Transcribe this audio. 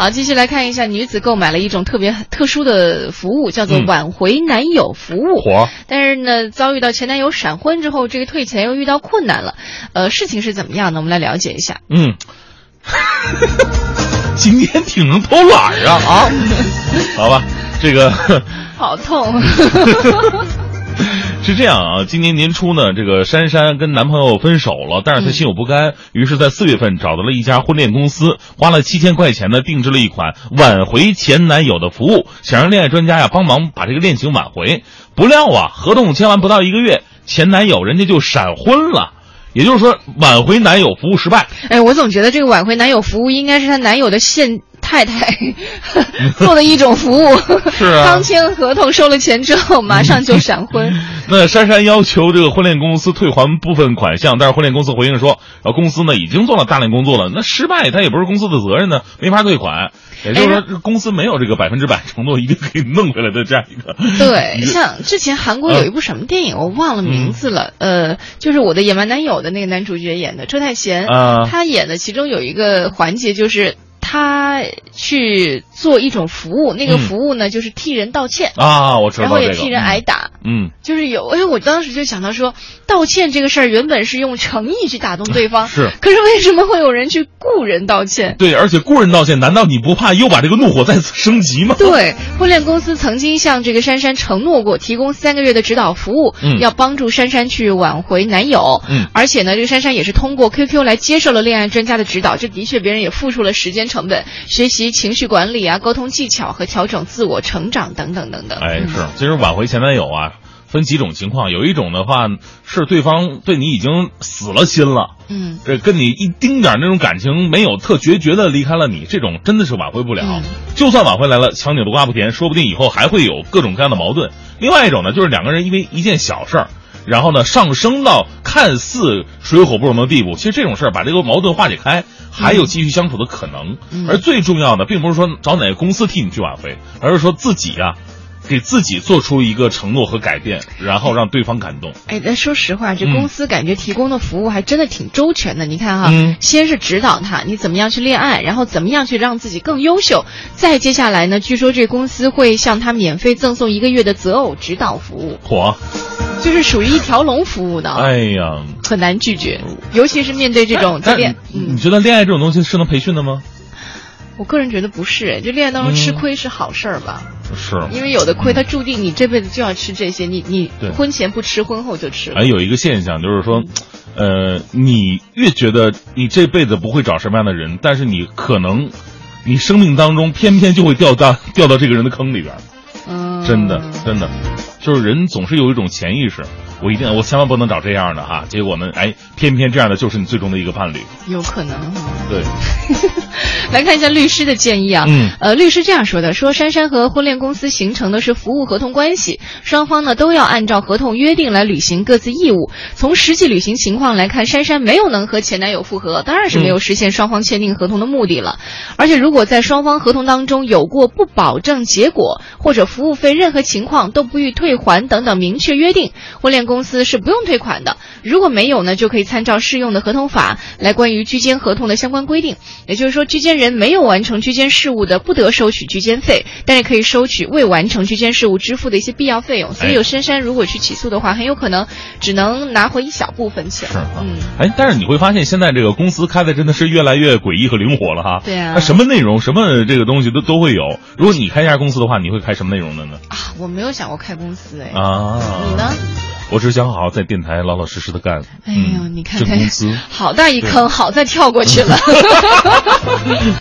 好，继续来看一下，女子购买了一种特别特殊的服务，叫做嗯挽回男友服务。火但是呢，遭遇到前男友闪婚之后，这个退钱又遇到困难了。呃，事情是怎么样呢？我们来了解一下。嗯，今天挺能偷懒啊啊！好吧，这个 好痛。是这样啊，今年年初呢，这个珊珊跟男朋友分手了，但是她心有不甘，于是，在四月份找到了一家婚恋公司，花了七千块钱呢，定制了一款挽回前男友的服务，想让恋爱专家呀帮忙把这个恋情挽回。不料啊，合同签完不到一个月，前男友人家就闪婚了，也就是说，挽回男友服务失败。哎，我总觉得这个挽回男友服务应该是她男友的现太太做的一种服务。是啊刚签合同收了钱之后，马上就闪婚。那珊珊要求这个婚恋公司退还部分款项，但是婚恋公司回应说，呃，公司呢已经做了大量工作了，那失败它也不是公司的责任呢，没法退款。也就是说，公司没有这个百分之百承诺一定可以弄回来的这样一个。对，像之前韩国有一部什么电影，我忘了名字了，呃，就是《我的野蛮男友》的那个男主角演的车太贤，啊他演的其中有一个环节就是。他去做一种服务，那个嗯服务呢，就是替人道歉，啊，我知道这个。然后也替人挨打。嗯，就是有，哎，我当时就想到说，道歉这个事儿原本是用诚意去打动对方，是可是为什么会有人去雇人道歉？对，而且雇人道歉，难道你不怕又把这个怒火再次升级吗？对，婚恋公司曾经向这个珊珊承诺过提供三个月的指导服务，嗯要帮助珊珊去挽回男友。嗯而且呢，这个珊珊也是通过 QQ 来接受了恋爱专家的指导，这的确别人也付出了时间成本，学习情绪管理啊、沟通技巧和调整自我成长等等等等。哎，嗯是，其实挽回前男友啊，分几种情况，有一种的话是对方对你已经死了心了。嗯，这跟你一丁点儿那种感情没有，特决绝的离开了你，这种真的是挽回不了。嗯就算挽回来了，强扭的瓜不甜，说不定以后还会有各种各样的矛盾。另外一种呢，就是两个人因为一件小事儿，然后呢上升到看似水火不容的地步。其实这种事儿把这个矛盾化解开，还有继续相处的可能。嗯而最重要的，并不是说找哪个公司替你去挽回，而是说自己呀、给自己做出一个承诺和改变，然后让对方感动。哎，那说实话，这嗯公司感觉提供的服务还真的挺周全的。你看哈，嗯先是指导他你怎么样去恋爱，然后怎么样去让自己更优秀，再接下来呢，据说这公司会向他免费赠送一个月的择偶指导服务，火，就是属于一条龙服务的，哎呀，很难拒绝，尤其是面对这种在恋，嗯，你觉得恋爱这种东西是能培训的吗？我个人觉得不是，哎就恋爱当中嗯。吃亏是好事儿吧，是，因为有的亏他注定你这辈子就要吃这些，你你婚前不吃，婚后就吃。了还。有一个现象就是说，呃，你越觉得你这辈子不会找什么样的人，但是你可能，你生命当中偏偏就会掉到掉到这个人的坑里边真的真的，就是人总是有一种潜意识，我一定我千万不能找这样的哈，结果呢，哎，偏偏这样的就是你最终的一个伴侣，有可能。对，来看一下律师的建议啊，嗯呃，律师这样说的：说珊珊和婚恋公司形成的是服务合同关系，双方呢都要按照合同约定来履行各自义务。从实际履行情况来看，珊珊没有能和前男友复合，当然是没有实现双方签订合同的目的了。而且，如果在双方合同当中有过不保证结果或者服务费任何情况都不予退还等等明确约定，婚恋公司是不用退款的。如果没有呢，就可以参照适用的合同法来关于居间合同的相关规定。也就是说，居间人没有完成居间事务的，不得收取居间费，但是可以收取未完成居间事务支付的一些必要费用。所以，哎有珊珊如果去起诉的话，很有可能只能拿回一小部分钱。是啊嗯，哎，但是你会发现现在这个公司开的真的是越来越诡异和灵活了哈。对啊它什么内容、什么这个东西都都会有。如果你开一家公司的话，你会开什么内容的呢？啊，我没有想过开公司哎。啊，你呢？我只想好好在电台老老实实的干。哎呦，嗯你看看好大一坑，好在跳过去了。